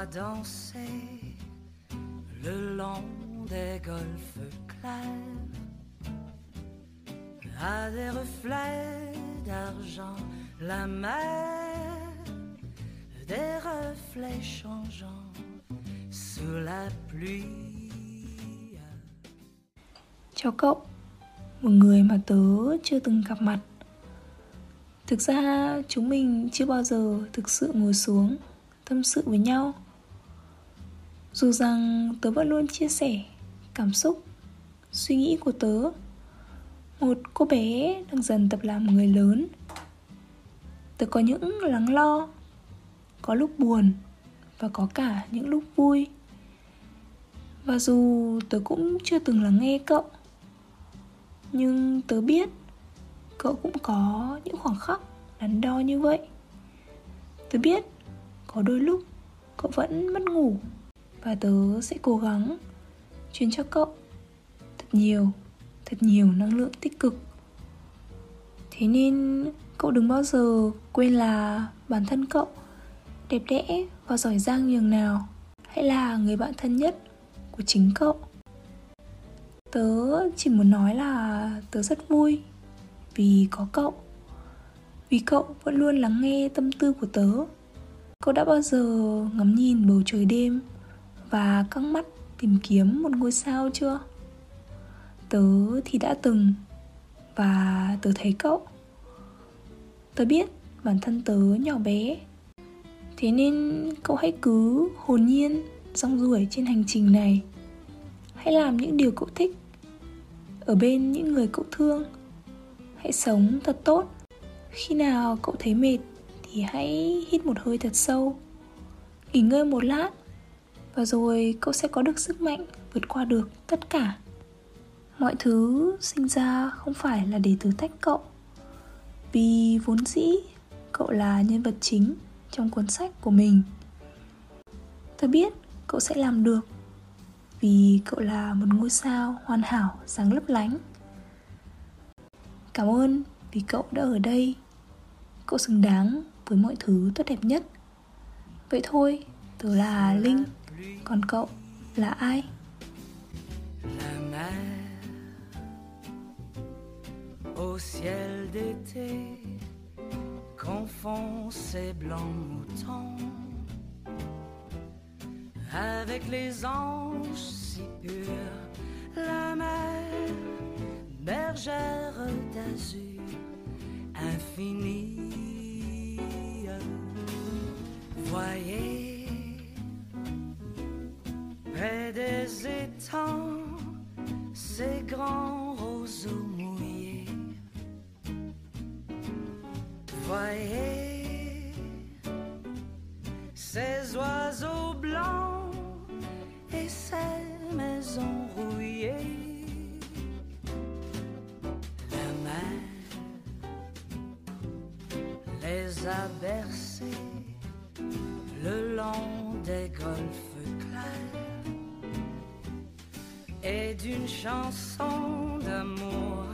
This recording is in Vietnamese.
vois danser le long des golfes clairs. À des reflets d'argent la mer des reflets changeants sous la pluie. Chào cậu, một người mà tớ chưa từng gặp mặt. Thực ra chúng mình chưa bao giờ thực sự ngồi xuống tâm sự với nhau. Dù rằng tớ vẫn luôn chia sẻ cảm xúc, suy nghĩ của tớ Một cô bé đang dần tập làm người lớn. Tớ có những lắng lo Có lúc buồn Và có cả những lúc vui. Và dù tớ cũng chưa từng lắng nghe cậu Nhưng tớ biết Cậu cũng có những khoảng khắc đắn đo như vậy. Tớ biết Có đôi lúc cậu vẫn mất ngủ. Và tớ sẽ cố gắng Truyền cho cậu Thật nhiều Thật nhiều năng lượng tích cực. Thế nên cậu đừng bao giờ quên là bản thân cậu đẹp đẽ và giỏi giang nhường nào. Hãy là người bạn thân nhất của chính cậu. Tớ chỉ muốn nói là tớ rất vui vì có cậu, vì cậu vẫn luôn lắng nghe tâm tư của tớ. Cậu đã bao giờ ngắm nhìn bầu trời đêm và căng mắt tìm kiếm một ngôi sao chưa? Tớ thì đã từng, và tớ thấy cậu. Tớ biết bản thân tớ nhỏ bé. Thế nên cậu hãy cứ hồn nhiên rong ruổi trên hành trình này. Hãy làm những điều cậu thích. Ở bên những người cậu thương, Hãy sống thật tốt. Khi nào cậu thấy mệt Thì hãy hít một hơi thật sâu. Nghỉ ngơi một lát. Và rồi cậu sẽ có được sức mạnh Vượt qua được tất cả. Mọi thứ sinh ra không phải là để thử thách cậu. Vì vốn dĩ, cậu là nhân vật chính trong cuốn sách của mình. Tôi biết cậu sẽ làm được, vì cậu là một ngôi sao hoàn hảo, sáng lấp lánh. Cảm ơn vì cậu đã ở đây. Cậu xứng đáng với mọi thứ tốt đẹp nhất. Vậy thôi, tớ là linh. Còn cậu là ai? Au ciel d'été confond ses blancs moutons avec les anges si purs, la mer, bergère d'azur infinie. Ces grands roseaux voyez ces oiseaux blancs et ces maisons rouillées. La mer les a bercés le long des golfes et d'une chanson d'amour